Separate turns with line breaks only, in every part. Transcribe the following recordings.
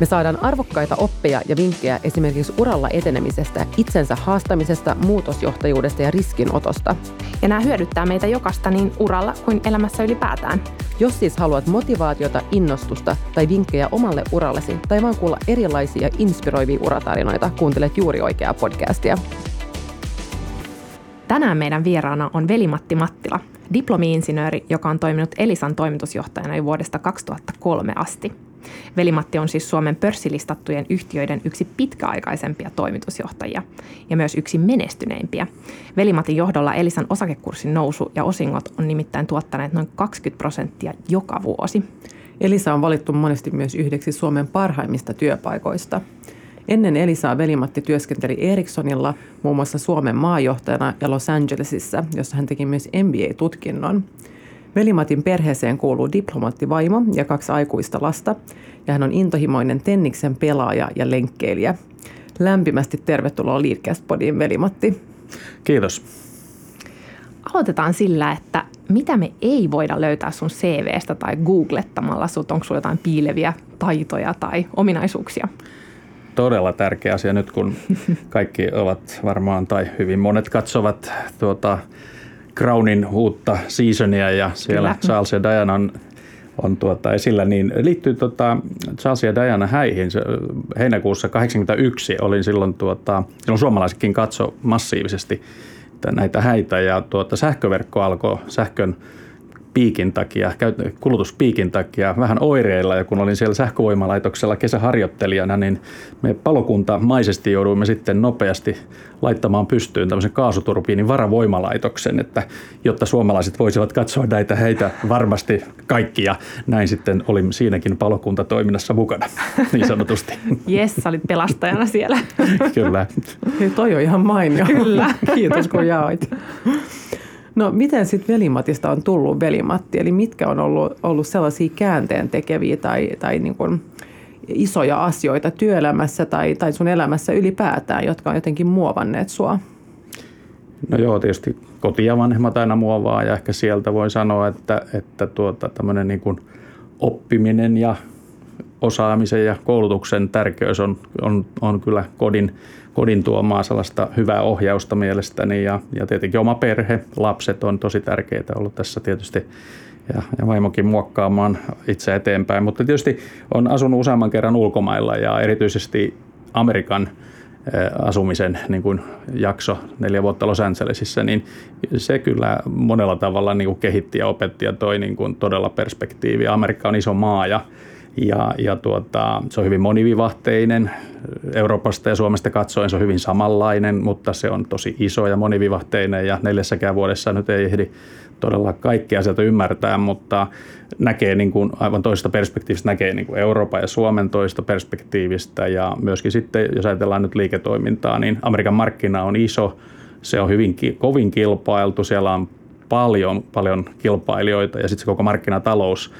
Me saadaan arvokkaita oppeja ja vinkkejä esimerkiksi uralla etenemisestä, itsensä haastamisesta, muutosjohtajuudesta ja riskinotosta.
Ja nämä hyödyttää meitä jokasta niin uralla kuin elämässä ylipäätään.
Jos siis haluat motivaatiota, innostusta tai vinkkejä omalle urallesi tai vaan kuulla erilaisia inspiroivia uratarinoita, kuuntelet juuri oikeaa podcastia.
Tänään meidän vieraana on Veli-Matti Mattila, diplomi-insinööri, joka on toiminut Elisan toimitusjohtajana jo vuodesta 2003 asti. Velimatti on siis Suomen pörssilistattujen yhtiöiden yksi pitkäaikaisempia toimitusjohtajia ja myös yksi menestyneimpiä. Velimatin johdolla Elisan osakekurssin nousu ja osingot on nimittäin tuottaneet noin 20 prosenttia joka vuosi.
Elisa on valittu monesti myös yhdeksi Suomen parhaimmista työpaikoista. Ennen Elisaa Velimatti työskenteli Ericssonilla muun muassa Suomen maajohtajana ja Los Angelesissa, jossa hän teki myös MBA-tutkinnon. Velimatin perheeseen kuuluu diplomaattivaimo ja kaksi aikuista lasta, ja hän on intohimoinen tenniksen pelaaja ja lenkkeilijä. Lämpimästi tervetuloa Leadcast-podiin, Velimatti.
Kiitos.
Aloitetaan sillä, että mitä me ei voida löytää sun CVstä tai googlettamalla sut, onko sulla jotain piileviä taitoja tai ominaisuuksia?
Todella tärkeä asia nyt, kun kaikki ovat varmaan tai hyvin monet katsovat tuota, Crownin uutta seasonia ja siellä Kyllä. Charles ja Diana on, on tuota esillä, niin liittyy tuota Charles ja Diana häihin. Se, heinäkuussa 81 olin silloin, tuota, silloin suomalaisetkin katso massiivisesti näitä häitä ja tuota, sähköverkko alkoi sähkön piikin takia, kulutuspiikin takia vähän oireilla ja kun olin siellä sähkövoimalaitoksella kesäharjoittelijana, niin me palokuntamaisesti jouduimme sitten nopeasti laittamaan pystyyn tämmöisen kaasuturbiinin varavoimalaitoksen, että jotta suomalaiset voisivat katsoa näitä heitä varmasti kaikkia. Näin sitten olin siinäkin palokuntatoiminnassa mukana, niin sanotusti.
Jes, olit pelastajana siellä.
Kyllä.
Hei, toi on ihan mainio.
Kyllä.
Kiitos kun jaoit. No miten sitten velimatista on tullut velimatti? Eli mitkä on ollut, ollut sellaisia käänteen tekeviä tai, tai niin kuin isoja asioita työelämässä tai, tai sun elämässä ylipäätään, jotka on jotenkin muovanneet sua?
No joo, tietysti koti ja vanhemmat aina muovaa ja ehkä sieltä voi sanoa, että, että tuota, tämmöinen niin oppiminen ja osaamisen ja koulutuksen tärkeys on, on, on kyllä kodin, kodin tuomaa sellaista hyvää ohjausta mielestäni ja, ja tietenkin oma perhe, lapset on tosi tärkeitä ollut tässä tietysti ja, ja vaimokin muokkaamaan itse eteenpäin. Mutta tietysti on asunut useamman kerran ulkomailla ja erityisesti Amerikan asumisen niin kuin jakso neljä vuotta Los Angelesissa, niin se kyllä monella tavalla niin kuin kehitti ja opetti ja toi niin kuin todella perspektiiviä. Amerikka on iso maa ja ja, ja tuota, se on hyvin monivivahteinen. Euroopasta ja Suomesta katsoen se on hyvin samanlainen, mutta se on tosi iso ja monivivahteinen ja neljässäkään vuodessa nyt ei ehdi todella kaikkia sieltä ymmärtää, mutta näkee niin kuin aivan toisesta perspektiivistä, näkee niin kuin Euroopan ja Suomen toista perspektiivistä ja myöskin sitten, jos ajatellaan nyt liiketoimintaa, niin Amerikan markkina on iso, se on hyvin kovin kilpailtu, siellä on paljon, paljon kilpailijoita ja sitten se koko markkinatalous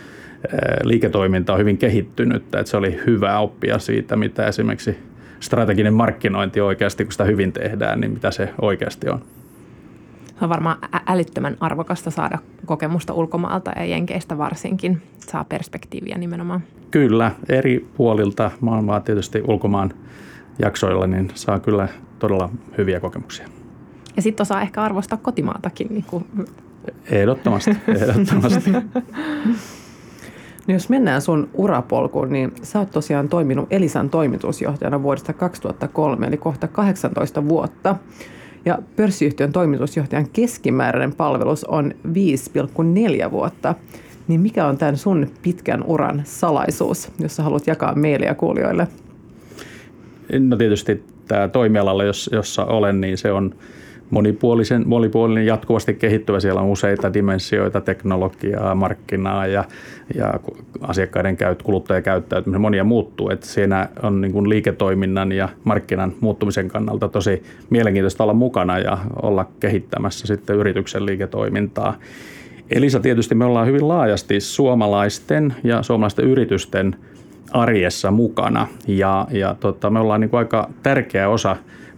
liiketoiminta on hyvin kehittynyt, että se oli hyvä oppia siitä, mitä esimerkiksi strateginen markkinointi oikeasti, kun sitä hyvin tehdään, niin mitä se oikeasti on.
On varmaan älyttömän arvokasta saada kokemusta ulkomaalta ja Jenkeistä varsinkin. Saa perspektiiviä nimenomaan.
Kyllä, eri puolilta maailmaa tietysti ulkomaan jaksoilla, niin saa kyllä todella hyviä kokemuksia.
Ja sitten osaa ehkä arvostaa kotimaatakin. Niin kuin...
Ehdottomasti, ehdottomasti.
No jos mennään sun urapolkuun, niin sä oot tosiaan toiminut Elisan toimitusjohtajana vuodesta 2003, eli kohta 18 vuotta. Ja pörssiyhtiön toimitusjohtajan keskimääräinen palvelus on 5,4 vuotta. Niin mikä on tämän sun pitkän uran salaisuus, jos sä haluat jakaa meille ja kuulijoille?
No tietysti tämä toimialalla, jossa olen, niin se on monipuolisen, monipuolinen, jatkuvasti kehittyvä. Siellä on useita dimensioita, teknologiaa, markkinaa ja, ja asiakkaiden käyt, kuluttajakäyttäytyminen, monia muuttuu. Että siinä on niin kuin liiketoiminnan ja markkinan muuttumisen kannalta tosi mielenkiintoista olla mukana ja olla kehittämässä sitten yrityksen liiketoimintaa. Elisa tietysti me ollaan hyvin laajasti suomalaisten ja suomalaisten yritysten arjessa mukana. Ja, ja tota, me ollaan niin kuin aika tärkeä osa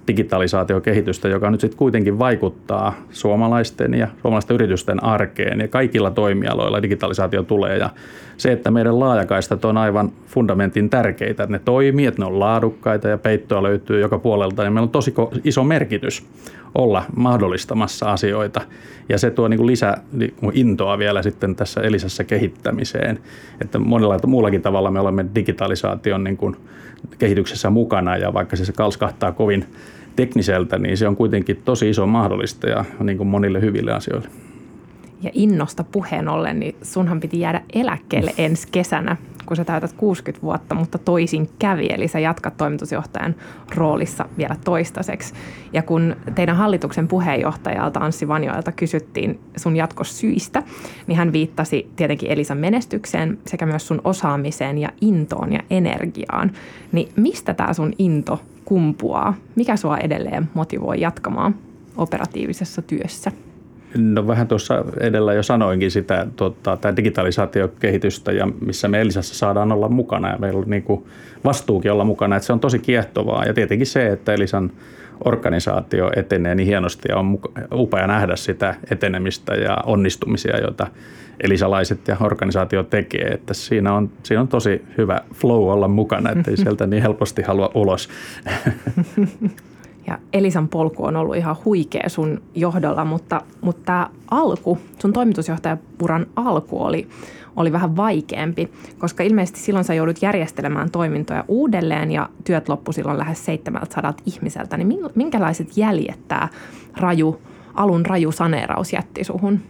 digitalisaatiokehitystä, joka nyt sitten kuitenkin vaikuttaa suomalaisten ja suomalaisten yritysten arkeen ja kaikilla toimialoilla digitalisaatio tulee ja se, että meidän laajakaistat on aivan fundamentin tärkeitä, että ne toimii, että ne on laadukkaita ja peittoa löytyy joka puolelta, niin meillä on tosi iso merkitys olla mahdollistamassa asioita. Ja se tuo niin kuin lisää niin intoa vielä sitten tässä Elisassa kehittämiseen. Että monella muullakin tavalla me olemme digitalisaation niin kuin kehityksessä mukana ja vaikka se kalskahtaa kovin tekniseltä, niin se on kuitenkin tosi iso mahdollista ja niin kuin monille hyville asioille.
Ja innosta puheen ollen, niin sunhan piti jäädä eläkkeelle ensi kesänä, kun sä täytät 60 vuotta, mutta toisin kävi. Eli sä jatkat toimitusjohtajan roolissa vielä toistaiseksi. Ja kun teidän hallituksen puheenjohtajalta Anssi Vanjoelta kysyttiin sun jatkosyistä, niin hän viittasi tietenkin Elisan menestykseen sekä myös sun osaamiseen ja intoon ja energiaan. Niin mistä tämä sun into kumpuaa? Mikä sua edelleen motivoi jatkamaan operatiivisessa työssä?
No vähän tuossa edellä jo sanoinkin sitä, tuota, tämä digitalisaatiokehitystä ja missä me Elisassa saadaan olla mukana ja meillä on niin kuin vastuukin olla mukana, että se on tosi kiehtovaa ja tietenkin se, että Elisan organisaatio etenee niin hienosti ja on upea nähdä sitä etenemistä ja onnistumisia, joita elisalaiset ja organisaatio tekee, että siinä on, siinä on tosi hyvä flow olla mukana, ettei sieltä niin helposti halua ulos.
Ja Elisan polku on ollut ihan huikea sun johdolla, mutta, mutta tämä alku, sun toimitusjohtajapuran alku oli, oli vähän vaikeampi, koska ilmeisesti silloin sä joudut järjestelemään toimintoja uudelleen ja työt loppu silloin lähes 700 ihmiseltä. Niin minkälaiset jäljet tämä raju, alun raju saneeraus jätti suhun?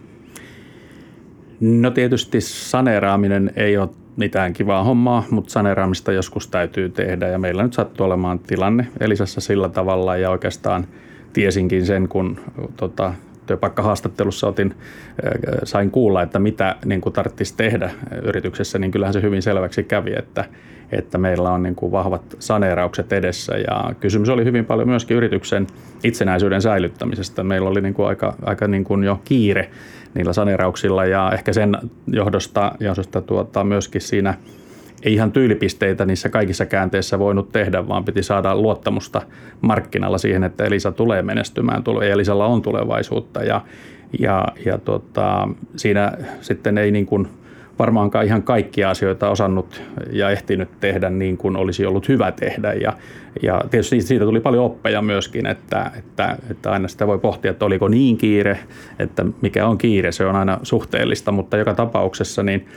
No tietysti saneeraaminen ei ole mitään kivaa hommaa, mutta saneeraamista joskus täytyy tehdä ja meillä nyt sattuu olemaan tilanne Elisassa sillä tavalla ja oikeastaan tiesinkin sen, kun tota, työpaikkahaastattelussa otin, äh, sain kuulla, että mitä niin kuin tarvitsisi tehdä yrityksessä, niin kyllähän se hyvin selväksi kävi, että, että meillä on niin kuin vahvat saneeraukset edessä ja kysymys oli hyvin paljon myöskin yrityksen itsenäisyyden säilyttämisestä. Meillä oli niin kuin aika, aika niin kuin jo kiire niillä saneerauksilla ja ehkä sen johdosta, johdosta tuota, myöskin siinä ei ihan tyylipisteitä niissä kaikissa käänteissä voinut tehdä, vaan piti saada luottamusta markkinalla siihen, että Elisa tulee menestymään, Elisalla on tulevaisuutta. Ja, ja, ja tuota, siinä sitten ei niin kuin varmaankaan ihan kaikkia asioita osannut ja ehtinyt tehdä niin kuin olisi ollut hyvä tehdä. Ja, ja tietysti siitä tuli paljon oppeja myöskin, että, että, että aina sitä voi pohtia, että oliko niin kiire, että mikä on kiire, se on aina suhteellista, mutta joka tapauksessa niin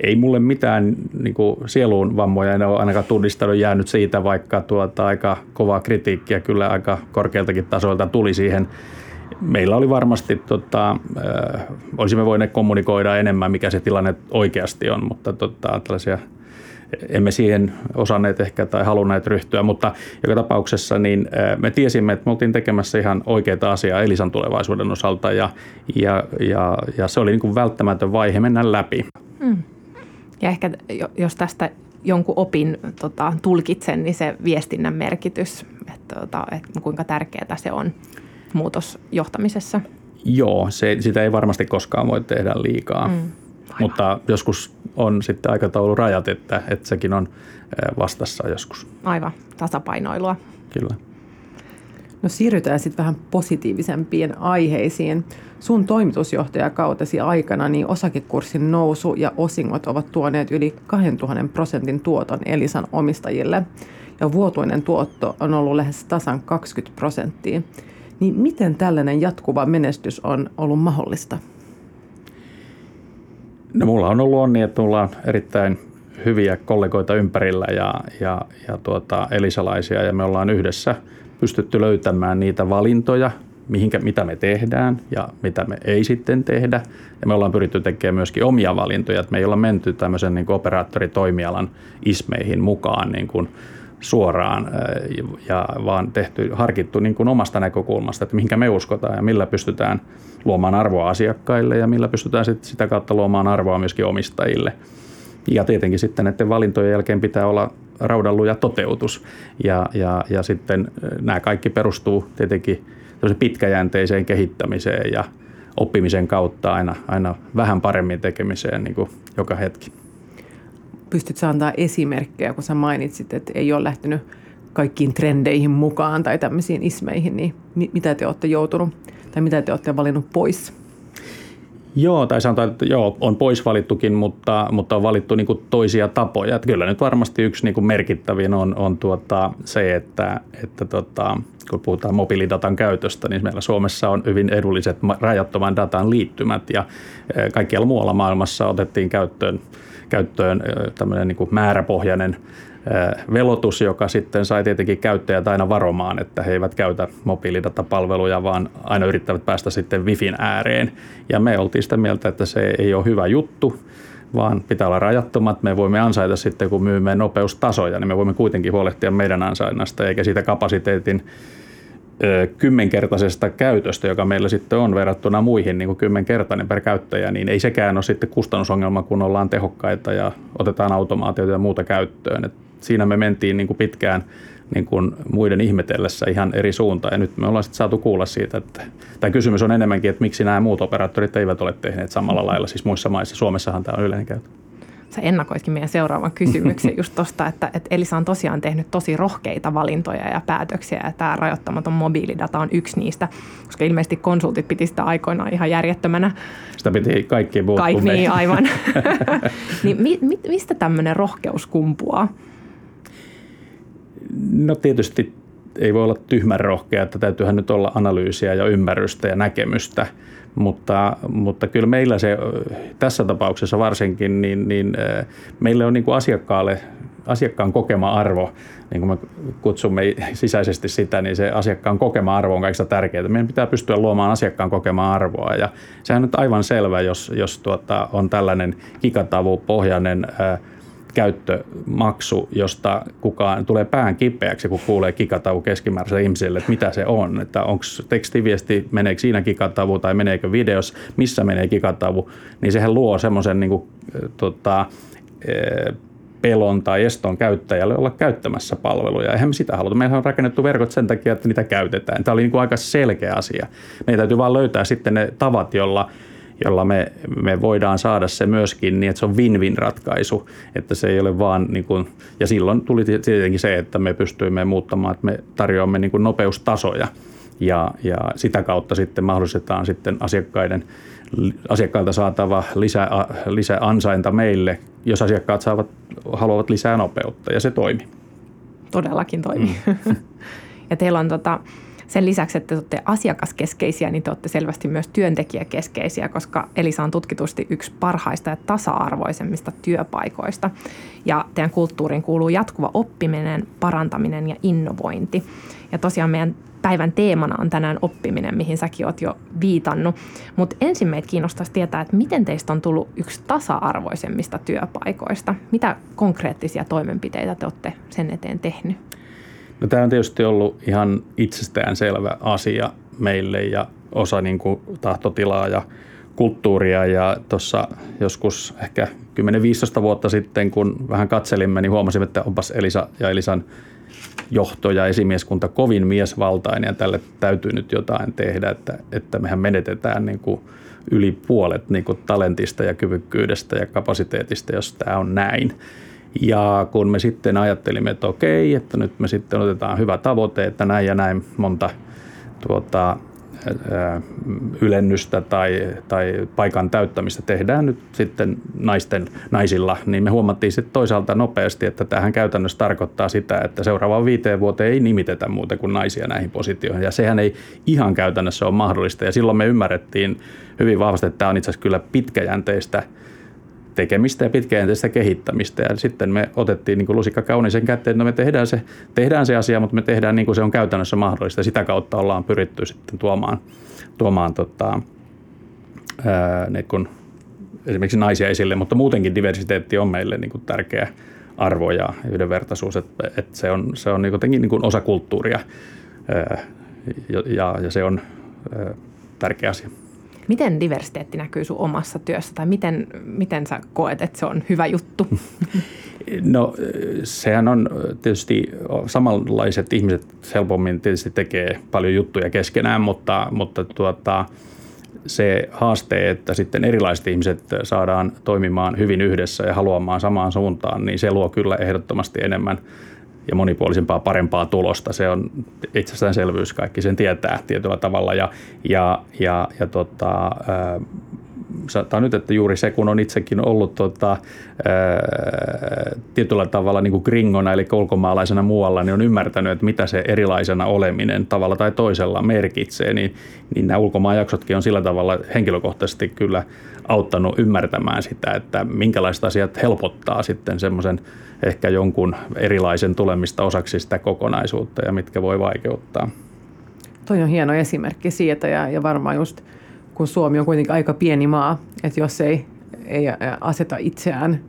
ei mulle mitään niin kuin sieluun vammoja en ole ainakaan tunnistanut jäänyt siitä, vaikka tuota, aika kovaa kritiikkiä kyllä aika korkealtakin tasoilta tuli siihen meillä oli varmasti, tota, äh, olisimme voineet kommunikoida enemmän, mikä se tilanne oikeasti on, mutta tota, tällaisia emme siihen osanneet ehkä tai halunneet ryhtyä, mutta joka tapauksessa niin äh, me tiesimme, että me oltiin tekemässä ihan oikeita asiaa Elisan tulevaisuuden osalta ja, ja, ja, ja se oli niin kuin välttämätön vaihe mennä läpi. Hmm.
Ja ehkä jos tästä jonkun opin tota, tulkitsen, niin se viestinnän merkitys, että, tota, että kuinka tärkeää se on muutosjohtamisessa?
Joo, se, sitä ei varmasti koskaan voi tehdä liikaa. Mm, mutta joskus on sitten aikataulurajat, että, että sekin on vastassa joskus.
Aivan, tasapainoilua.
Kyllä.
No siirrytään sitten vähän positiivisempiin aiheisiin. Sun toimitusjohtajakautesi aikana niin osakekurssin nousu ja osingot ovat tuoneet yli 2000 prosentin tuoton Elisan omistajille. Ja vuotuinen tuotto on ollut lähes tasan 20 prosenttia. Niin miten tällainen jatkuva menestys on ollut mahdollista?
No mulla on ollut onni, että mulla on erittäin hyviä kollegoita ympärillä ja, ja, ja tuota, elisalaisia ja me ollaan yhdessä pystytty löytämään niitä valintoja, mihinkä, mitä me tehdään ja mitä me ei sitten tehdä. Ja me ollaan pyritty tekemään myöskin omia valintoja, että me ei olla menty tämmöisen niin operaattoritoimialan ismeihin mukaan niin kuin suoraan, ja vaan tehty, harkittu niin kuin omasta näkökulmasta, että mihinkä me uskotaan ja millä pystytään luomaan arvoa asiakkaille ja millä pystytään sit sitä kautta luomaan arvoa myöskin omistajille. Ja tietenkin sitten näiden valintojen jälkeen pitää olla raudalluja toteutus. Ja, ja, ja sitten nämä kaikki perustuu tietenkin pitkäjänteiseen kehittämiseen ja oppimisen kautta aina, aina vähän paremmin tekemiseen niin kuin joka hetki.
Pystyt antaa esimerkkejä, kun sä mainitsit, että ei ole lähtenyt kaikkiin trendeihin mukaan tai tämmöisiin ismeihin, niin mitä te olette joutunut tai mitä te olette valinnut pois?
Joo, tai sanotaan, että joo, on pois valittukin, mutta, mutta on valittu niin toisia tapoja. Että kyllä nyt varmasti yksi niin merkittävin on, on tuota, se, että, että tota, kun puhutaan mobiilidatan käytöstä, niin meillä Suomessa on hyvin edulliset rajattoman datan liittymät ja kaikkialla muualla maailmassa otettiin käyttöön, käyttöön tämmöinen niin määräpohjainen velotus, joka sitten sai tietenkin käyttäjät aina varomaan, että he eivät käytä mobiilidatapalveluja, vaan aina yrittävät päästä sitten Wifin ääreen. Ja me oltiin sitä mieltä, että se ei ole hyvä juttu, vaan pitää olla rajattomat. Me voimme ansaita sitten, kun myymme nopeustasoja, niin me voimme kuitenkin huolehtia meidän ansainnasta, eikä siitä kapasiteetin kymmenkertaisesta käytöstä, joka meillä sitten on verrattuna muihin niin kuin kymmenkertainen per käyttäjä, niin ei sekään ole sitten kustannusongelma, kun ollaan tehokkaita ja otetaan automaatiota ja muuta käyttöön. Et siinä me mentiin niin kuin pitkään niin kuin muiden ihmetellessä ihan eri suuntaan. Ja nyt me ollaan sitten saatu kuulla siitä, että tämä kysymys on enemmänkin, että miksi nämä muut operaattorit eivät ole tehneet samalla lailla, siis muissa maissa. Suomessahan tämä on yleinen käyttö.
Sä ennakoitkin meidän seuraavan kysymyksen just tuosta, että, että Elisa on tosiaan tehnyt tosi rohkeita valintoja ja päätöksiä ja tämä rajoittamaton mobiilidata on yksi niistä, koska ilmeisesti konsultit piti sitä aikoinaan ihan järjettömänä.
Sitä piti kaikki muut
Kaikki, niin, aivan. niin mi, mi, mistä tämmöinen rohkeus kumpuaa?
No tietysti ei voi olla tyhmän rohkea, että täytyyhän nyt olla analyysiä ja ymmärrystä ja näkemystä, mutta, mutta kyllä meillä se tässä tapauksessa varsinkin, niin, niin meille on niin kuin asiakkaalle asiakkaan kokema arvo, niin kuin me kutsumme sisäisesti sitä, niin se asiakkaan kokema arvo on kaikista tärkeää. Meidän pitää pystyä luomaan asiakkaan kokema arvoa ja sehän on nyt aivan selvä, jos, jos tuota, on tällainen kikatavupohjainen pohjainen käyttömaksu, josta kukaan tulee pään kipeäksi, kun kuulee kikatavu keskimääräiselle ihmiselle, että mitä se on. Että onko tekstiviesti, meneekö siinä kikatavu tai meneekö videos, missä menee kikatavu, niin sehän luo semmoisen niin tota, pelon tai eston käyttäjälle olla käyttämässä palveluja. Eihän me sitä haluta. Meillä on rakennettu verkot sen takia, että niitä käytetään. Tämä oli niin kuin aika selkeä asia. Meidän täytyy vain löytää sitten ne tavat, jolla jolla me, me voidaan saada se myöskin niin, että se on win-win ratkaisu, että se ei ole vaan, niin kuin, ja silloin tuli tietenkin se, että me pystyimme muuttamaan, että me tarjoamme niin kuin nopeustasoja ja, ja sitä kautta sitten mahdollistetaan sitten asiakkaiden asiakkailta saatava lisä, lisäansainta meille, jos asiakkaat saavat, haluavat lisää nopeutta ja se toimi.
Todellakin toimi. Mm. ja teillä on tota, sen lisäksi, että te olette asiakaskeskeisiä, niin te olette selvästi myös työntekijäkeskeisiä, koska Elisa on tutkitusti yksi parhaista ja tasa-arvoisemmista työpaikoista. Ja teidän kulttuuriin kuuluu jatkuva oppiminen, parantaminen ja innovointi. Ja tosiaan meidän päivän teemana on tänään oppiminen, mihin säkin oot jo viitannut. Mutta ensin meitä kiinnostaisi tietää, että miten teistä on tullut yksi tasa-arvoisemmista työpaikoista. Mitä konkreettisia toimenpiteitä te olette sen eteen tehnyt?
No, tämä on tietysti ollut ihan itsestäänselvä asia meille ja osa niin kuin tahtotilaa ja kulttuuria ja tuossa joskus ehkä 10-15 vuotta sitten, kun vähän katselimme, niin huomasimme, että onpas Elisa ja Elisan johto ja esimieskunta kovin miesvaltainen ja tälle täytyy nyt jotain tehdä, että, että mehän menetetään niin kuin yli puolet niin kuin talentista ja kyvykkyydestä ja kapasiteetista, jos tämä on näin. Ja kun me sitten ajattelimme, että okei, että nyt me sitten otetaan hyvä tavoite, että näin ja näin monta tuota, ylennystä tai, tai paikan täyttämistä tehdään nyt sitten naisten, naisilla, niin me huomattiin sitten toisaalta nopeasti, että tähän käytännössä tarkoittaa sitä, että seuraavaan viiteen vuoteen ei nimitetä muuta kuin naisia näihin positioihin. Ja sehän ei ihan käytännössä ole mahdollista. Ja silloin me ymmärrettiin hyvin vahvasti, että tämä on itse asiassa kyllä pitkäjänteistä – tekemistä ja pitkäjänteistä kehittämistä. Ja sitten me otettiin niin kuin lusikka kauniisen kätteen, että no me tehdään se, tehdään se asia, mutta me tehdään niin kuin se on käytännössä mahdollista. Sitä kautta ollaan pyritty sitten tuomaan, tuomaan tota, ää, niin kuin esimerkiksi naisia esille, mutta muutenkin diversiteetti on meille niin kuin tärkeä arvo ja yhdenvertaisuus, että, että se on, se on niin kuin, niin kuin osa kulttuuria ää, ja, ja se on ää, tärkeä asia.
Miten diversiteetti näkyy sun omassa työssä tai miten, miten sä koet, että se on hyvä juttu?
No sehän on tietysti samanlaiset ihmiset helpommin tietysti tekee paljon juttuja keskenään, mutta, mutta tuota, se haaste, että sitten erilaiset ihmiset saadaan toimimaan hyvin yhdessä ja haluamaan samaan suuntaan, niin se luo kyllä ehdottomasti enemmän ja monipuolisempaa, parempaa tulosta. Se on itsestäänselvyys, kaikki sen tietää tietyllä tavalla. Ja, ja, ja, tota, sanotaan nyt, että juuri se, kun on itsekin ollut tota, ää, tietyllä tavalla niin kuin gringona, eli ulkomaalaisena muualla, niin on ymmärtänyt, että mitä se erilaisena oleminen tavalla tai toisella merkitsee, niin, niin nämä ulkomaanjaksotkin on sillä tavalla henkilökohtaisesti kyllä auttanut ymmärtämään sitä, että minkälaiset asiat helpottaa sitten semmoisen ehkä jonkun erilaisen tulemista osaksi sitä kokonaisuutta ja mitkä voi vaikeuttaa.
Toi on hieno esimerkki siitä ja, ja varmaan just – kun Suomi on kuitenkin aika pieni maa, että jos ei, ei aseta itseään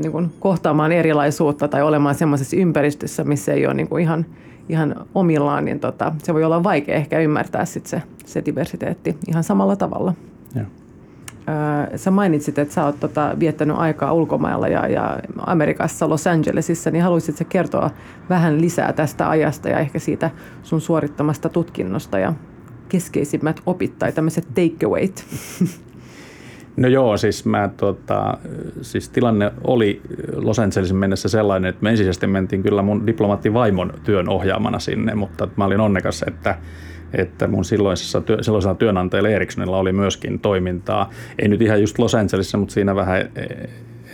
niin kuin kohtaamaan erilaisuutta tai olemaan semmoisessa ympäristössä, missä ei ole niin kuin ihan, ihan omillaan, niin tota, se voi olla vaikea ehkä ymmärtää sit se, se diversiteetti ihan samalla tavalla. Ja. Sä mainitsit, että sä oot tota, viettänyt aikaa ulkomailla ja, ja Amerikassa, Los Angelesissa, niin haluaisitko kertoa vähän lisää tästä ajasta ja ehkä siitä sun suorittamasta tutkinnosta ja keskeisimmät opit tai tämmöiset takeawayt?
No joo, siis, mä, tota, siis tilanne oli Los Angelesin mennessä sellainen, että me ensisijaisesti mentiin kyllä mun diplomaattivaimon työn ohjaamana sinne, mutta mä olin onnekas, että että mun silloisessa työ, silloisella työnantajalla Ericssonilla oli myöskin toimintaa. Ei nyt ihan just Los Angelesissa, mutta siinä vähän e,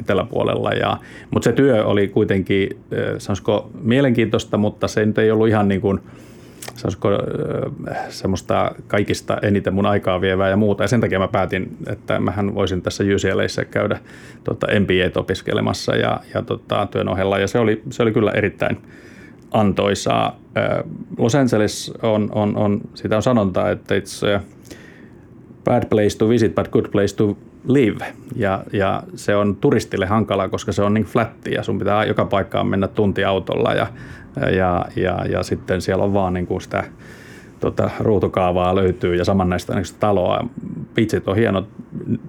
eteläpuolella. Ja, mutta se työ oli kuitenkin, e, sanoisiko, mielenkiintoista, mutta se nyt ei ollut ihan niin kuin – sanoisiko semmoista kaikista eniten mun aikaa vievää ja muuta. Ja sen takia mä päätin, että mähän voisin tässä UCLAissa käydä tota, MBA opiskelemassa ja, ja tota, työn ohella. Ja se oli, se oli kyllä erittäin antoisaa. Los Angeles on, on, on sitä on sanontaa, että it's a bad place to visit, but good place to live. Ja, ja se on turistille hankalaa, koska se on niin flatti ja sun pitää joka paikkaan mennä tunti autolla ja ja, ja, ja sitten siellä on vaan niin kuin sitä tota, ruutukaavaa löytyy ja samannäistä niin taloa. Pitsit on hienot,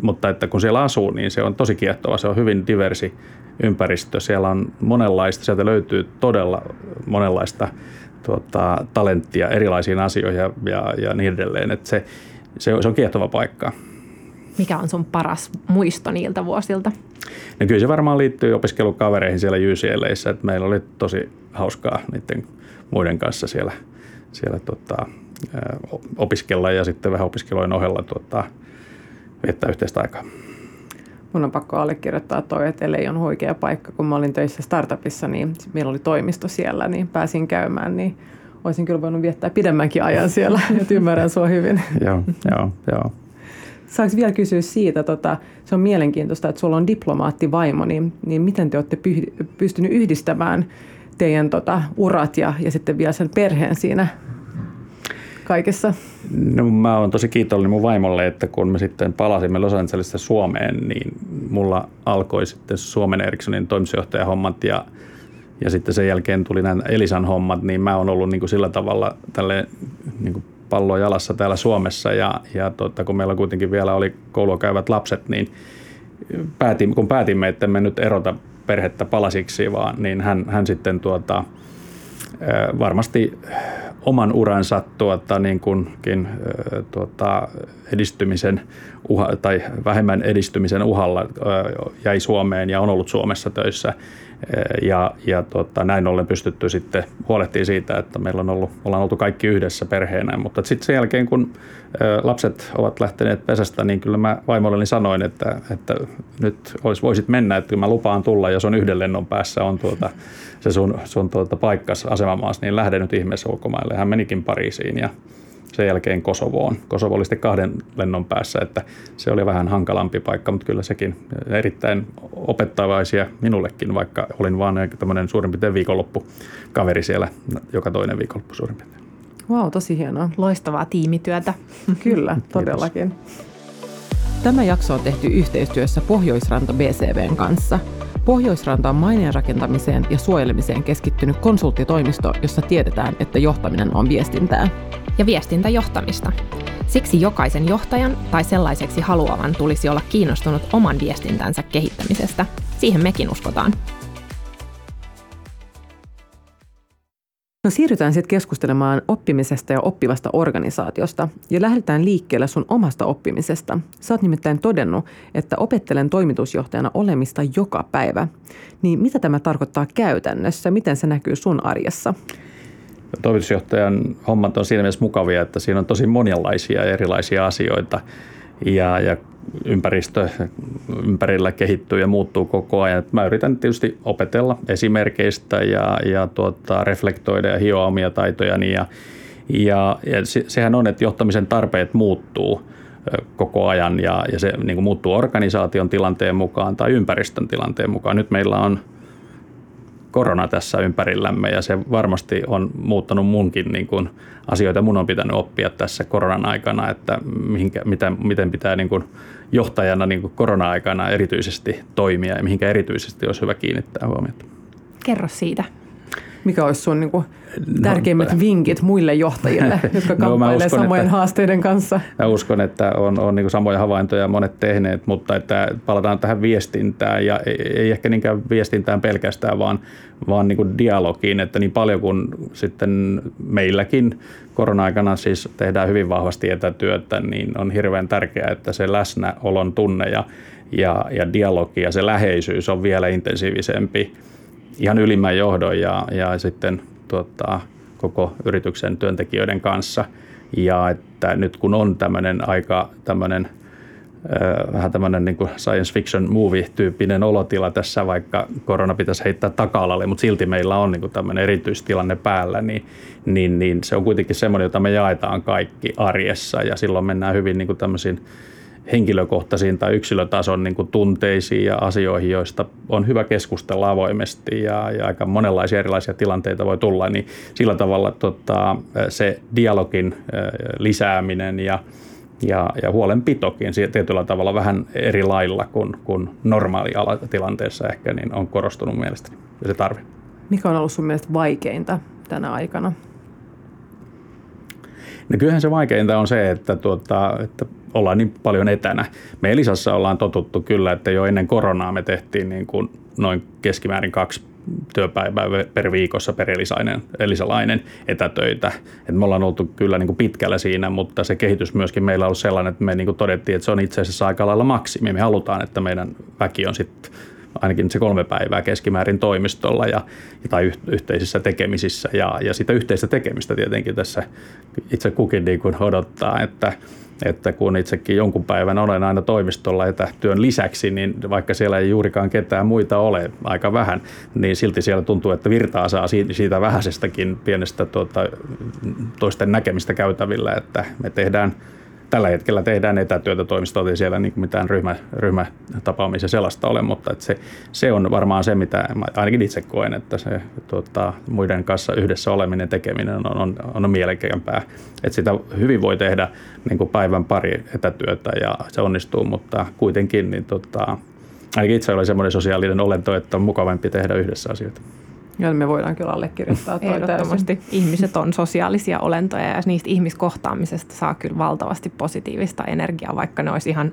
mutta että kun siellä asuu, niin se on tosi kiehtova. Se on hyvin diversi ympäristö. Siellä on monenlaista, sieltä löytyy todella monenlaista tota, talenttia erilaisiin asioihin ja, ja, ja niin edelleen. Että se, se, se on kiehtova paikka.
Mikä on sun paras muisto niiltä vuosilta?
No kyllä se varmaan liittyy opiskelukavereihin siellä UCLAissa, että meillä oli tosi hauskaa niiden muiden kanssa siellä, siellä tota, opiskella ja sitten vähän opiskelujen ohella tota, viettää yhteistä aikaa.
Mun on pakko allekirjoittaa toi, että LA on huikea paikka. Kun mä olin töissä startupissa, niin meillä oli toimisto siellä, niin pääsin käymään, niin olisin kyllä voinut viettää pidemmänkin ajan siellä, että ymmärrän sua hyvin.
joo, joo, joo.
Saanko vielä kysyä siitä, tota, se on mielenkiintoista, että sulla on diplomaattivaimo, niin, niin miten te olette py, pystynyt yhdistämään teidän tota, urat ja, ja sitten vielä sen perheen siinä kaikessa?
No mä oon tosi kiitollinen mun vaimolle, että kun me sitten palasimme Los Angelesista Suomeen, niin mulla alkoi sitten Suomen Ericssonin toimitusjohtajahommat ja ja sitten sen jälkeen tuli nämä Elisan hommat, niin mä oon ollut niin kuin sillä tavalla tälle niin kuin pallo jalassa täällä Suomessa ja, ja tota, kun meillä kuitenkin vielä oli koulua käyvät lapset, niin päätin, kun päätimme, että me nyt erota perhettä palasiksi, vaan niin hän, hän sitten tuota, varmasti oman uransa tuota, niin kunkin, tuota, edistymisen uha, tai vähemmän edistymisen uhalla jäi Suomeen ja on ollut Suomessa töissä ja, ja tota, näin ollen pystytty sitten huolehtimaan siitä, että meillä on ollut, ollaan oltu kaikki yhdessä perheenä. Mutta sitten sen jälkeen, kun lapset ovat lähteneet pesästä, niin kyllä mä vaimolleni sanoin, että, että nyt olisi, voisit mennä, että mä lupaan tulla, jos on yhden lennon päässä on tuota, se sun, sun tuota paikkas asemamaassa, niin lähde nyt ihmeessä ulkomaille. Hän menikin Pariisiin ja sen jälkeen Kosovoon. Kosovo oli sitten kahden lennon päässä, että se oli vähän hankalampi paikka, mutta kyllä sekin erittäin opettavaisia minullekin, vaikka olin vaan tämmöinen suurin piirtein viikonloppu kaveri siellä joka toinen viikonloppu suurin piirtein.
Wow, tosi hienoa.
Loistavaa tiimityötä.
Kyllä, todellakin. Tämä jakso on tehty yhteistyössä Pohjoisranta BCVn kanssa. Pohjoisranta on maineen rakentamiseen ja suojelemiseen keskittynyt konsulttitoimisto, jossa tiedetään, että johtaminen on viestintää
ja viestintäjohtamista. Siksi jokaisen johtajan tai sellaiseksi haluavan tulisi olla kiinnostunut oman viestintänsä kehittämisestä. Siihen mekin uskotaan.
No siirrytään sitten keskustelemaan oppimisesta ja oppivasta organisaatiosta ja lähdetään liikkeelle sun omasta oppimisesta. Sä oot nimittäin todennut, että opettelen toimitusjohtajana olemista joka päivä. Niin mitä tämä tarkoittaa käytännössä? Miten se näkyy sun arjessa?
Toimitusjohtajan hommat on siinä mielessä mukavia, että siinä on tosi monenlaisia erilaisia asioita ja, ja ympäristö ympärillä kehittyy ja muuttuu koko ajan. Mä yritän tietysti opetella esimerkkeistä ja, ja tuota, reflektoida ja hioa omia taitojani. Ja, ja, ja se, sehän on, että johtamisen tarpeet muuttuu koko ajan ja, ja se niin kuin muuttuu organisaation tilanteen mukaan tai ympäristön tilanteen mukaan. Nyt meillä on korona tässä ympärillämme ja se varmasti on muuttanut munkin niin kuin asioita. Mun on pitänyt oppia tässä koronan aikana, että mihinkä, mitä, miten pitää niin kuin johtajana niin kuin korona-aikana erityisesti toimia ja mihinkä erityisesti olisi hyvä kiinnittää huomiota.
Kerro siitä.
Mikä olisi sun niin kuin, tärkeimmät no, vinkit muille johtajille, jotka no, kamppailevat uskon, samojen että, haasteiden kanssa?
Mä uskon, että on, on niin samoja havaintoja monet tehneet, mutta että palataan tähän viestintään ja ei, ei ehkä niinkään viestintään pelkästään, vaan, vaan niin dialogiin, että niin paljon kuin sitten meilläkin korona-aikana siis tehdään hyvin vahvasti etätyötä, niin on hirveän tärkeää, että se läsnäolon tunne ja, ja, ja dialogi ja se läheisyys on vielä intensiivisempi ihan ylimmän johdon ja, ja sitten tuota, koko yrityksen työntekijöiden kanssa. Ja että nyt kun on tämmöinen aika tämmöinen vähän tämmöinen niin science fiction movie-tyyppinen olotila tässä, vaikka korona pitäisi heittää taka-alalle, mutta silti meillä on niin tämmöinen erityistilanne päällä, niin, niin, niin se on kuitenkin semmoinen, jota me jaetaan kaikki arjessa ja silloin mennään hyvin niin tämmöisiin henkilökohtaisiin tai yksilötason niin kuin tunteisiin ja asioihin, joista on hyvä keskustella avoimesti ja, ja aika monenlaisia erilaisia tilanteita voi tulla, niin sillä tavalla tota, se dialogin lisääminen ja, ja, ja huolenpitokin tietyllä tavalla vähän eri lailla kuin, kuin normaali tilanteessa ehkä, niin on korostunut mielestäni ja se tarve.
Mikä on ollut sun mielestä vaikeinta tänä aikana?
No kyllähän se vaikeinta on se, että, tuota, että ollaan niin paljon etänä. Me Elisassa ollaan totuttu kyllä, että jo ennen koronaa me tehtiin niin kuin noin keskimäärin kaksi työpäivää per viikossa per elisainen, elisalainen etätöitä. Et me ollaan oltu kyllä niin kuin pitkällä siinä, mutta se kehitys myöskin meillä on ollut sellainen, että me niin kuin todettiin, että se on itse asiassa aika lailla maksimi. Me halutaan, että meidän väki on sitten ainakin se kolme päivää keskimäärin toimistolla ja, tai yhteisissä tekemisissä. Ja, ja sitä yhteistä tekemistä tietenkin tässä itse kukin niin kuin odottaa, että, että kun itsekin jonkun päivän olen aina toimistolla etätyön lisäksi, niin vaikka siellä ei juurikaan ketään muita ole, aika vähän, niin silti siellä tuntuu, että virtaa saa siitä vähäisestäkin pienestä tuota, toisten näkemistä käytävillä, että me tehdään – tällä hetkellä tehdään etätyötä toimistolla, ei siellä niin mitään ryhmä, ryhmätapaamisia sellaista ole, mutta että se, se, on varmaan se, mitä ainakin itse koen, että se tuota, muiden kanssa yhdessä oleminen, tekeminen on, on, on mielekkäämpää. Että sitä hyvin voi tehdä niin kuin päivän pari etätyötä ja se onnistuu, mutta kuitenkin niin tota, ainakin itse olen semmoinen sosiaalinen olento, että on mukavampi tehdä yhdessä asioita.
Ja me voidaan kyllä allekirjoittaa
Ehdottomasti. Ihmiset on sosiaalisia olentoja ja niistä ihmiskohtaamisesta saa kyllä valtavasti positiivista energiaa, vaikka ne olisi ihan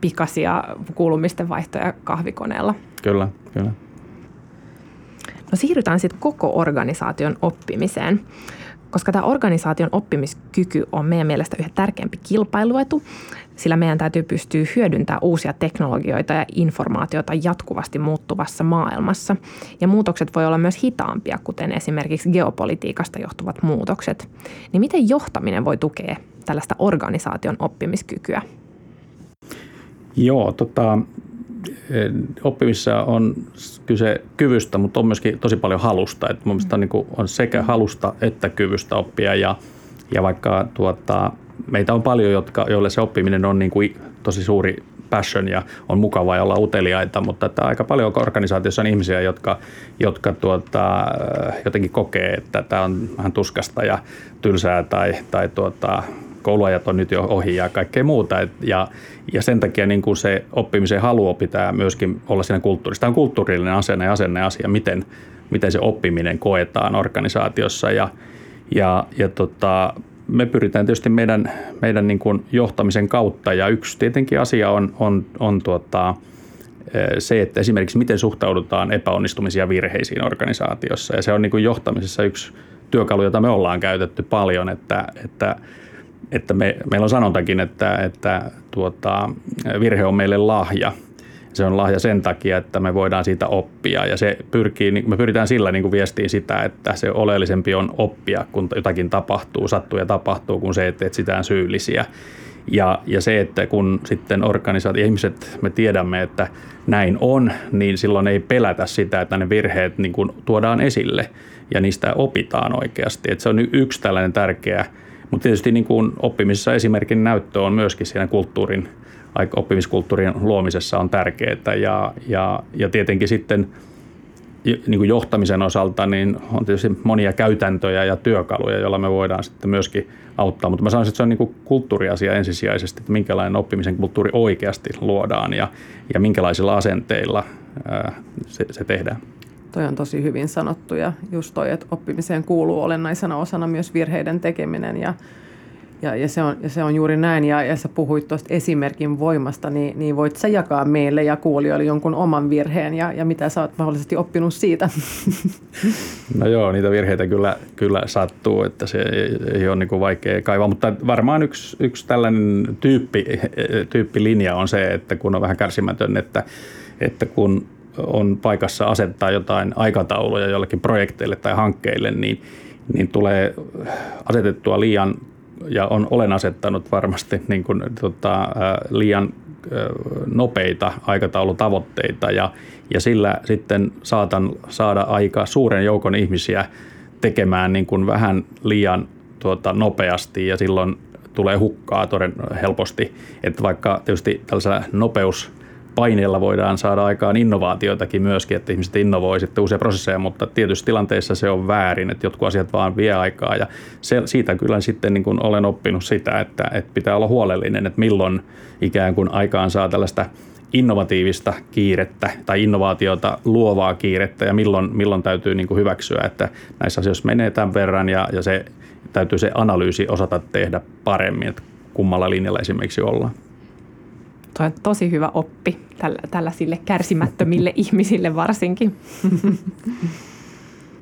pikaisia kuulumisten vaihtoja kahvikoneella.
Kyllä, kyllä.
No siirrytään sitten koko organisaation oppimiseen koska tämä organisaation oppimiskyky on meidän mielestä yhä tärkeämpi kilpailuetu, sillä meidän täytyy pystyä hyödyntämään uusia teknologioita ja informaatiota jatkuvasti muuttuvassa maailmassa. Ja muutokset voi olla myös hitaampia, kuten esimerkiksi geopolitiikasta johtuvat muutokset. Niin miten johtaminen voi tukea tällaista organisaation oppimiskykyä?
Joo, tota, oppimisessa on kyse kyvystä, mutta on myöskin tosi paljon halusta. Että mun niin on sekä halusta että kyvystä oppia ja, ja vaikka tuota, meitä on paljon, jotka, joille se oppiminen on niin kuin tosi suuri passion ja on mukavaa ja olla uteliaita, mutta että aika paljon organisaatiossa on ihmisiä, jotka, jotka tuota, jotenkin kokee, että tämä on vähän tuskasta ja tylsää tai, tai tuota, kouluajat on nyt jo ohi ja kaikkea muuta. Et, ja, ja sen takia niin kuin se oppimisen halu pitää myöskin olla siinä kulttuurissa. Tämä on kulttuurillinen asenne ja asenne asia, miten, miten se oppiminen koetaan organisaatiossa. Ja, ja, ja tota, me pyritään tietysti meidän, meidän niin kuin johtamisen kautta ja yksi tietenkin asia on, on, on tuota, se, että esimerkiksi miten suhtaudutaan epäonnistumisia virheisiin organisaatiossa. Ja se on niin kuin johtamisessa yksi työkalu, jota me ollaan käytetty paljon, että, että, että me, meillä on sanontakin, että, että tuota, virhe on meille lahja. Se on lahja sen takia, että me voidaan siitä oppia ja se pyrkii, niin me pyritään sillä niin kuin viestiin sitä, että se oleellisempi on oppia, kun jotakin tapahtuu, sattuu ja tapahtuu, kun se, että etsitään syyllisiä. Ja, ja se, että kun sitten organisaatio, ihmiset, me tiedämme, että näin on, niin silloin ei pelätä sitä, että ne virheet niin kuin tuodaan esille ja niistä opitaan oikeasti. Että se on yksi tällainen tärkeä, mutta tietysti niin kuin oppimisessa esimerkin näyttö on myöskin siinä kulttuurin, oppimiskulttuurin luomisessa on tärkeää ja, ja, ja tietenkin sitten – niin kuin johtamisen osalta niin on tietysti monia käytäntöjä ja työkaluja, joilla me voidaan sitten myöskin auttaa. Mutta mä sanoisin, että se on niin kuin kulttuuriasia ensisijaisesti, että minkälainen oppimisen kulttuuri oikeasti luodaan ja, ja minkälaisilla asenteilla se, se tehdään.
Toi on tosi hyvin sanottu ja just toi, että oppimiseen kuuluu olennaisena osana myös virheiden tekeminen ja ja, ja, se on, ja se on juuri näin. Ja, ja sä puhuit tuosta esimerkin voimasta, niin, niin voit sä jakaa meille ja kuulijoille jonkun oman virheen ja, ja mitä sä oot mahdollisesti oppinut siitä?
No joo, niitä virheitä kyllä, kyllä sattuu, että se ei, ei ole niin vaikea kaivaa, mutta varmaan yksi, yksi tällainen tyyppi, tyyppilinja on se, että kun on vähän kärsimätön, että, että kun on paikassa asettaa jotain aikatauluja jollekin projekteille tai hankkeille, niin, niin tulee asetettua liian ja on, olen asettanut varmasti niin kuin, tota, liian nopeita aikataulutavoitteita ja, ja sillä sitten saatan saada aika suuren joukon ihmisiä tekemään niin kuin vähän liian tuota, nopeasti ja silloin tulee hukkaa toden helposti. Että vaikka tietysti tällaisella nopeus paineella voidaan saada aikaan innovaatioitakin myöskin, että ihmiset innovoi sitten uusia prosesseja, mutta tietyissä tilanteissa se on väärin, että jotkut asiat vaan vie aikaa ja se, siitä kyllä sitten niin kuin olen oppinut sitä, että, että pitää olla huolellinen, että milloin ikään kuin aikaan saa tällaista innovatiivista kiirettä tai innovaatiota luovaa kiirettä ja milloin, milloin täytyy niin kuin hyväksyä, että näissä asioissa menee tämän verran ja, ja se täytyy se analyysi osata tehdä paremmin, että kummalla linjalla esimerkiksi ollaan.
Tuo on tosi hyvä oppi tällä, tällaisille kärsimättömille ihmisille varsinkin.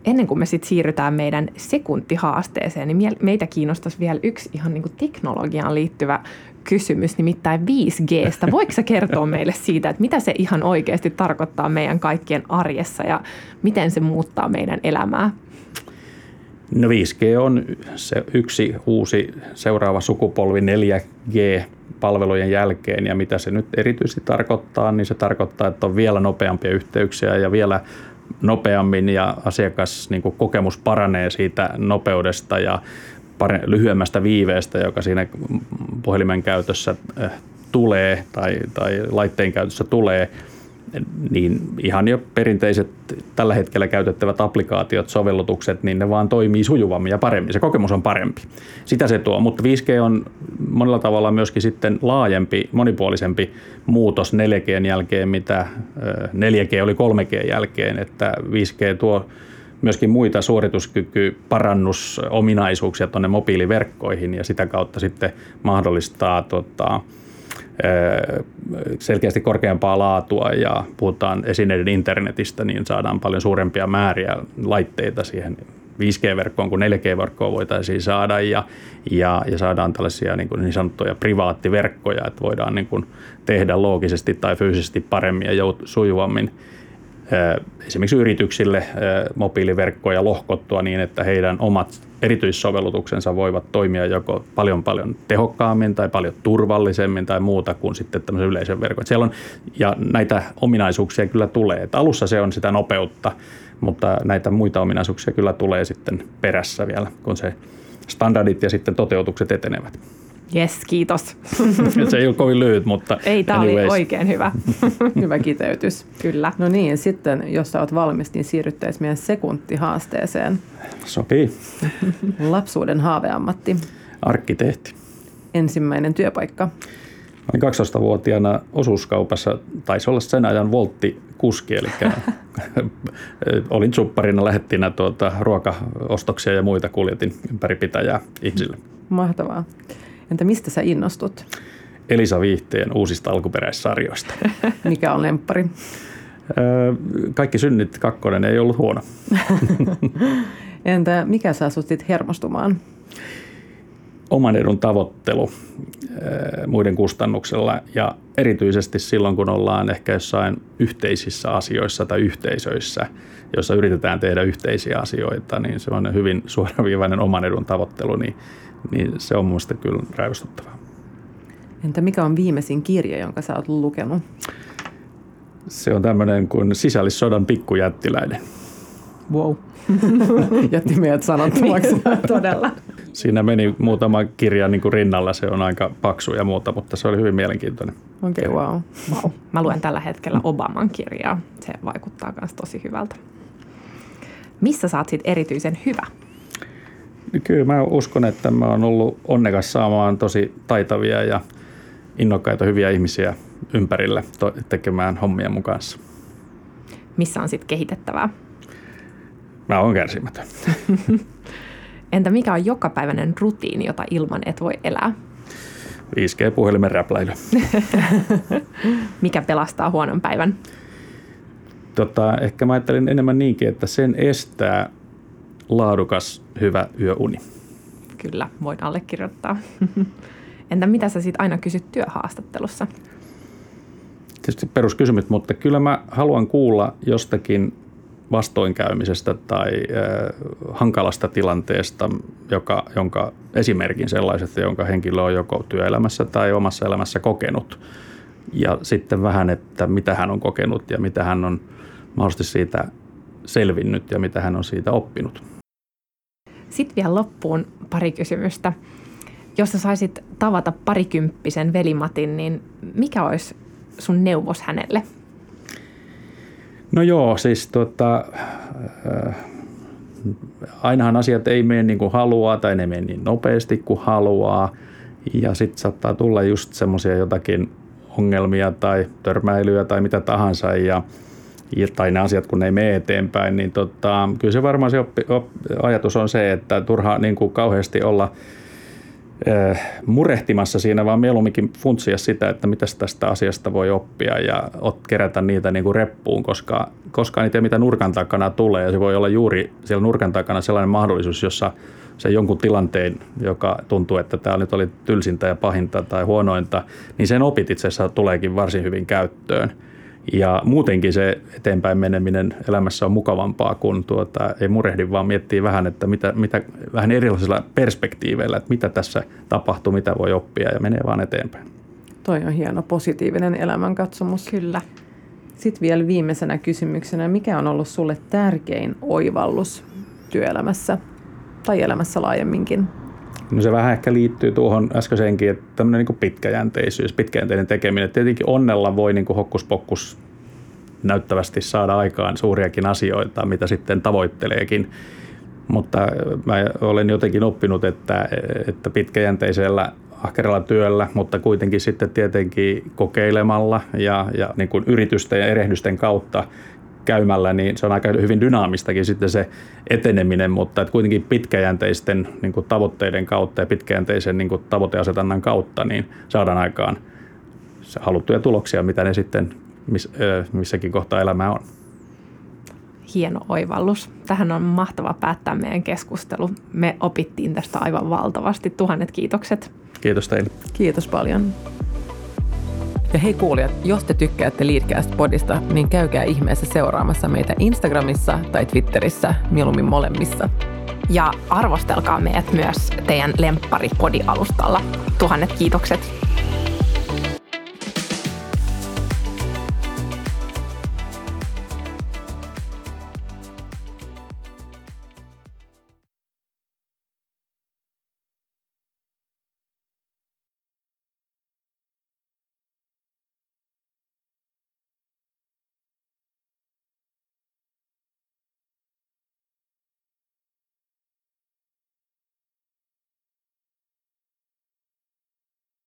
Ennen kuin me sitten siirrytään meidän sekuntihaasteeseen, niin meitä kiinnostaisi vielä yksi ihan niin kuin teknologiaan liittyvä kysymys, nimittäin 5Gstä. Voiko sä kertoa meille siitä, että mitä se ihan oikeasti tarkoittaa meidän kaikkien arjessa ja miten se muuttaa meidän elämää?
No 5G on se yksi uusi seuraava sukupolvi 4G palvelujen jälkeen ja mitä se nyt erityisesti tarkoittaa, niin se tarkoittaa, että on vielä nopeampia yhteyksiä ja vielä nopeammin ja asiakas niin kokemus paranee siitä nopeudesta ja lyhyemmästä viiveestä, joka siinä puhelimen käytössä eh, tulee tai, tai laitteen käytössä tulee – niin ihan jo perinteiset tällä hetkellä käytettävät applikaatiot, sovellutukset, niin ne vaan toimii sujuvammin ja paremmin. Se kokemus on parempi. Sitä se tuo, mutta 5G on monella tavalla myöskin sitten laajempi, monipuolisempi muutos 4G jälkeen, mitä 4G oli 3G jälkeen, että 5G tuo myöskin muita suorituskyky, parannusominaisuuksia tuonne mobiiliverkkoihin ja sitä kautta sitten mahdollistaa tota, selkeästi korkeampaa laatua ja puhutaan esineiden internetistä, niin saadaan paljon suurempia määriä laitteita siihen. 5G-verkkoon kuin 4G-verkkoon voitaisiin saada ja, ja, ja saadaan tällaisia niin, kuin niin sanottuja privaattiverkkoja, että voidaan niin kuin tehdä loogisesti tai fyysisesti paremmin ja sujuvammin esimerkiksi yrityksille mobiiliverkkoja lohkottua niin, että heidän omat erityissovellutuksensa voivat toimia joko paljon paljon tehokkaammin tai paljon turvallisemmin tai muuta kuin sitten tämmöisen yleisen verkon. Siellä on, ja näitä ominaisuuksia kyllä tulee. Että alussa se on sitä nopeutta, mutta näitä muita ominaisuuksia kyllä tulee sitten perässä vielä, kun se standardit ja sitten toteutukset etenevät.
Yes, kiitos.
se ei ole kovin lyhyt, mutta
Ei, tämä oli oikein hyvä.
hyvä kiteytys.
Kyllä.
No niin, sitten jos sä oot valmis, niin siirryttäisiin meidän sekuntihaasteeseen.
Sopii.
Lapsuuden haaveammatti.
Arkkitehti.
Ensimmäinen työpaikka.
Olin 12-vuotiaana osuuskaupassa, taisi olla sen ajan voltti kuski, eli olin supparina lähettinä tuota, ruokaostoksia ja muita kuljetin ympäri pitäjää ihmisille.
Mahtavaa. Entä mistä sä innostut?
Elisa Viihteen uusista alkuperäissarjoista.
Mikä on lemppari?
Kaikki synnit kakkonen ei ollut huono.
Entä mikä saa sut hermostumaan?
Oman edun tavoittelu muiden kustannuksella ja erityisesti silloin, kun ollaan ehkä jossain yhteisissä asioissa tai yhteisöissä, joissa yritetään tehdä yhteisiä asioita, niin se on hyvin suoraviivainen oman edun tavoittelu, niin, niin se on minusta kyllä raivostuttavaa.
Entä mikä on viimeisin kirja, jonka sä oot lukenut?
Se on tämmöinen kuin sisällissodan pikkujättiläinen.
Wow. Jätti meidät sanottomaksi.
Niin, todella.
Siinä meni muutama kirja niin kuin rinnalla, se on aika paksu ja muuta, mutta se oli hyvin mielenkiintoinen.
Okei, okay, wow.
wow. Mä luen tällä hetkellä Obaman kirjaa. Se vaikuttaa myös tosi hyvältä. Missä saat sitten erityisen hyvä?
Kyllä mä uskon, että mä oon ollut onnekas saamaan tosi taitavia ja innokkaita hyviä ihmisiä ympärillä tekemään hommia mun kanssa.
Missä on sitten kehitettävää?
Mä oon kärsimätön.
Entä mikä on jokapäiväinen rutiini, jota ilman et voi elää?
5G-puhelimen räpläily.
mikä pelastaa huonon päivän?
Tota, ehkä mä ajattelin enemmän niinkin, että sen estää laadukas, hyvä yöuni.
Kyllä, voin allekirjoittaa. Entä mitä sä sitten aina kysyt työhaastattelussa?
Tietysti peruskysymys, mutta kyllä mä haluan kuulla jostakin vastoinkäymisestä tai äh, hankalasta tilanteesta, joka, jonka esimerkin sellaisesta, jonka henkilö on joko työelämässä tai omassa elämässä kokenut. Ja sitten vähän, että mitä hän on kokenut ja mitä hän on mahdollisesti siitä selvinnyt ja mitä hän on siitä oppinut.
Sitten vielä loppuun pari kysymystä. Jos sä saisit tavata parikymppisen velimatin, niin mikä olisi sun neuvos hänelle?
No joo, siis tota, äh, ainahan asiat ei mene niin kuin haluaa tai ne mene niin nopeasti kuin haluaa. Ja sitten saattaa tulla just semmoisia jotakin ongelmia tai törmäilyjä tai mitä tahansa ja, ja tai ne asiat kun ne ei mene eteenpäin, niin tota, kyllä se varmaan se oppi, op, ajatus on se, että turha niin kuin kauheasti olla – Eh, murehtimassa siinä, vaan mieluumminkin funtsia sitä, että mitä tästä asiasta voi oppia ja kerätä niitä niin kuin reppuun, koska koskaan ei tiedä, mitä nurkan takana tulee. Ja se voi olla juuri siellä nurkan takana sellainen mahdollisuus, jossa se jonkun tilanteen, joka tuntuu, että tämä nyt oli tylsintä ja pahinta tai huonointa, niin sen opit itse asiassa tuleekin varsin hyvin käyttöön. Ja muutenkin se eteenpäin meneminen elämässä on mukavampaa, kun tuota, ei murehdi, vaan miettii vähän, että mitä, mitä, vähän erilaisilla perspektiiveillä, että mitä tässä tapahtuu, mitä voi oppia ja menee vaan eteenpäin.
Toi on hieno positiivinen elämänkatsomus.
Kyllä.
Sitten vielä viimeisenä kysymyksenä, mikä on ollut sulle tärkein oivallus työelämässä tai elämässä laajemminkin?
No se vähän ehkä liittyy tuohon äskeiseenkin, että tämmöinen niin pitkäjänteisyys, pitkäjänteinen tekeminen. Tietenkin onnella voi niin hokkuspokkus näyttävästi saada aikaan suuriakin asioita, mitä sitten tavoitteleekin. Mutta mä olen jotenkin oppinut, että, että pitkäjänteisellä ahkeralla työllä, mutta kuitenkin sitten tietenkin kokeilemalla ja, ja niin kuin yritysten ja erehdysten kautta käymällä, niin se on aika hyvin dynaamistakin sitten se eteneminen, mutta että kuitenkin pitkäjänteisten niin kuin tavoitteiden kautta ja pitkäjänteisen niin kuin tavoiteasetannan kautta niin saadaan aikaan haluttuja tuloksia, mitä ne sitten miss, missäkin kohtaa elämää on.
Hieno oivallus. Tähän on mahtava päättää meidän keskustelu. Me opittiin tästä aivan valtavasti. Tuhannet kiitokset.
Kiitos teille.
Kiitos paljon. Ja hei kuulijat, jos te tykkäätte Leadcast-podista, niin käykää ihmeessä seuraamassa meitä Instagramissa tai Twitterissä, mieluummin molemmissa.
Ja arvostelkaa meidät myös teidän lemppari alustalla Tuhannet kiitokset.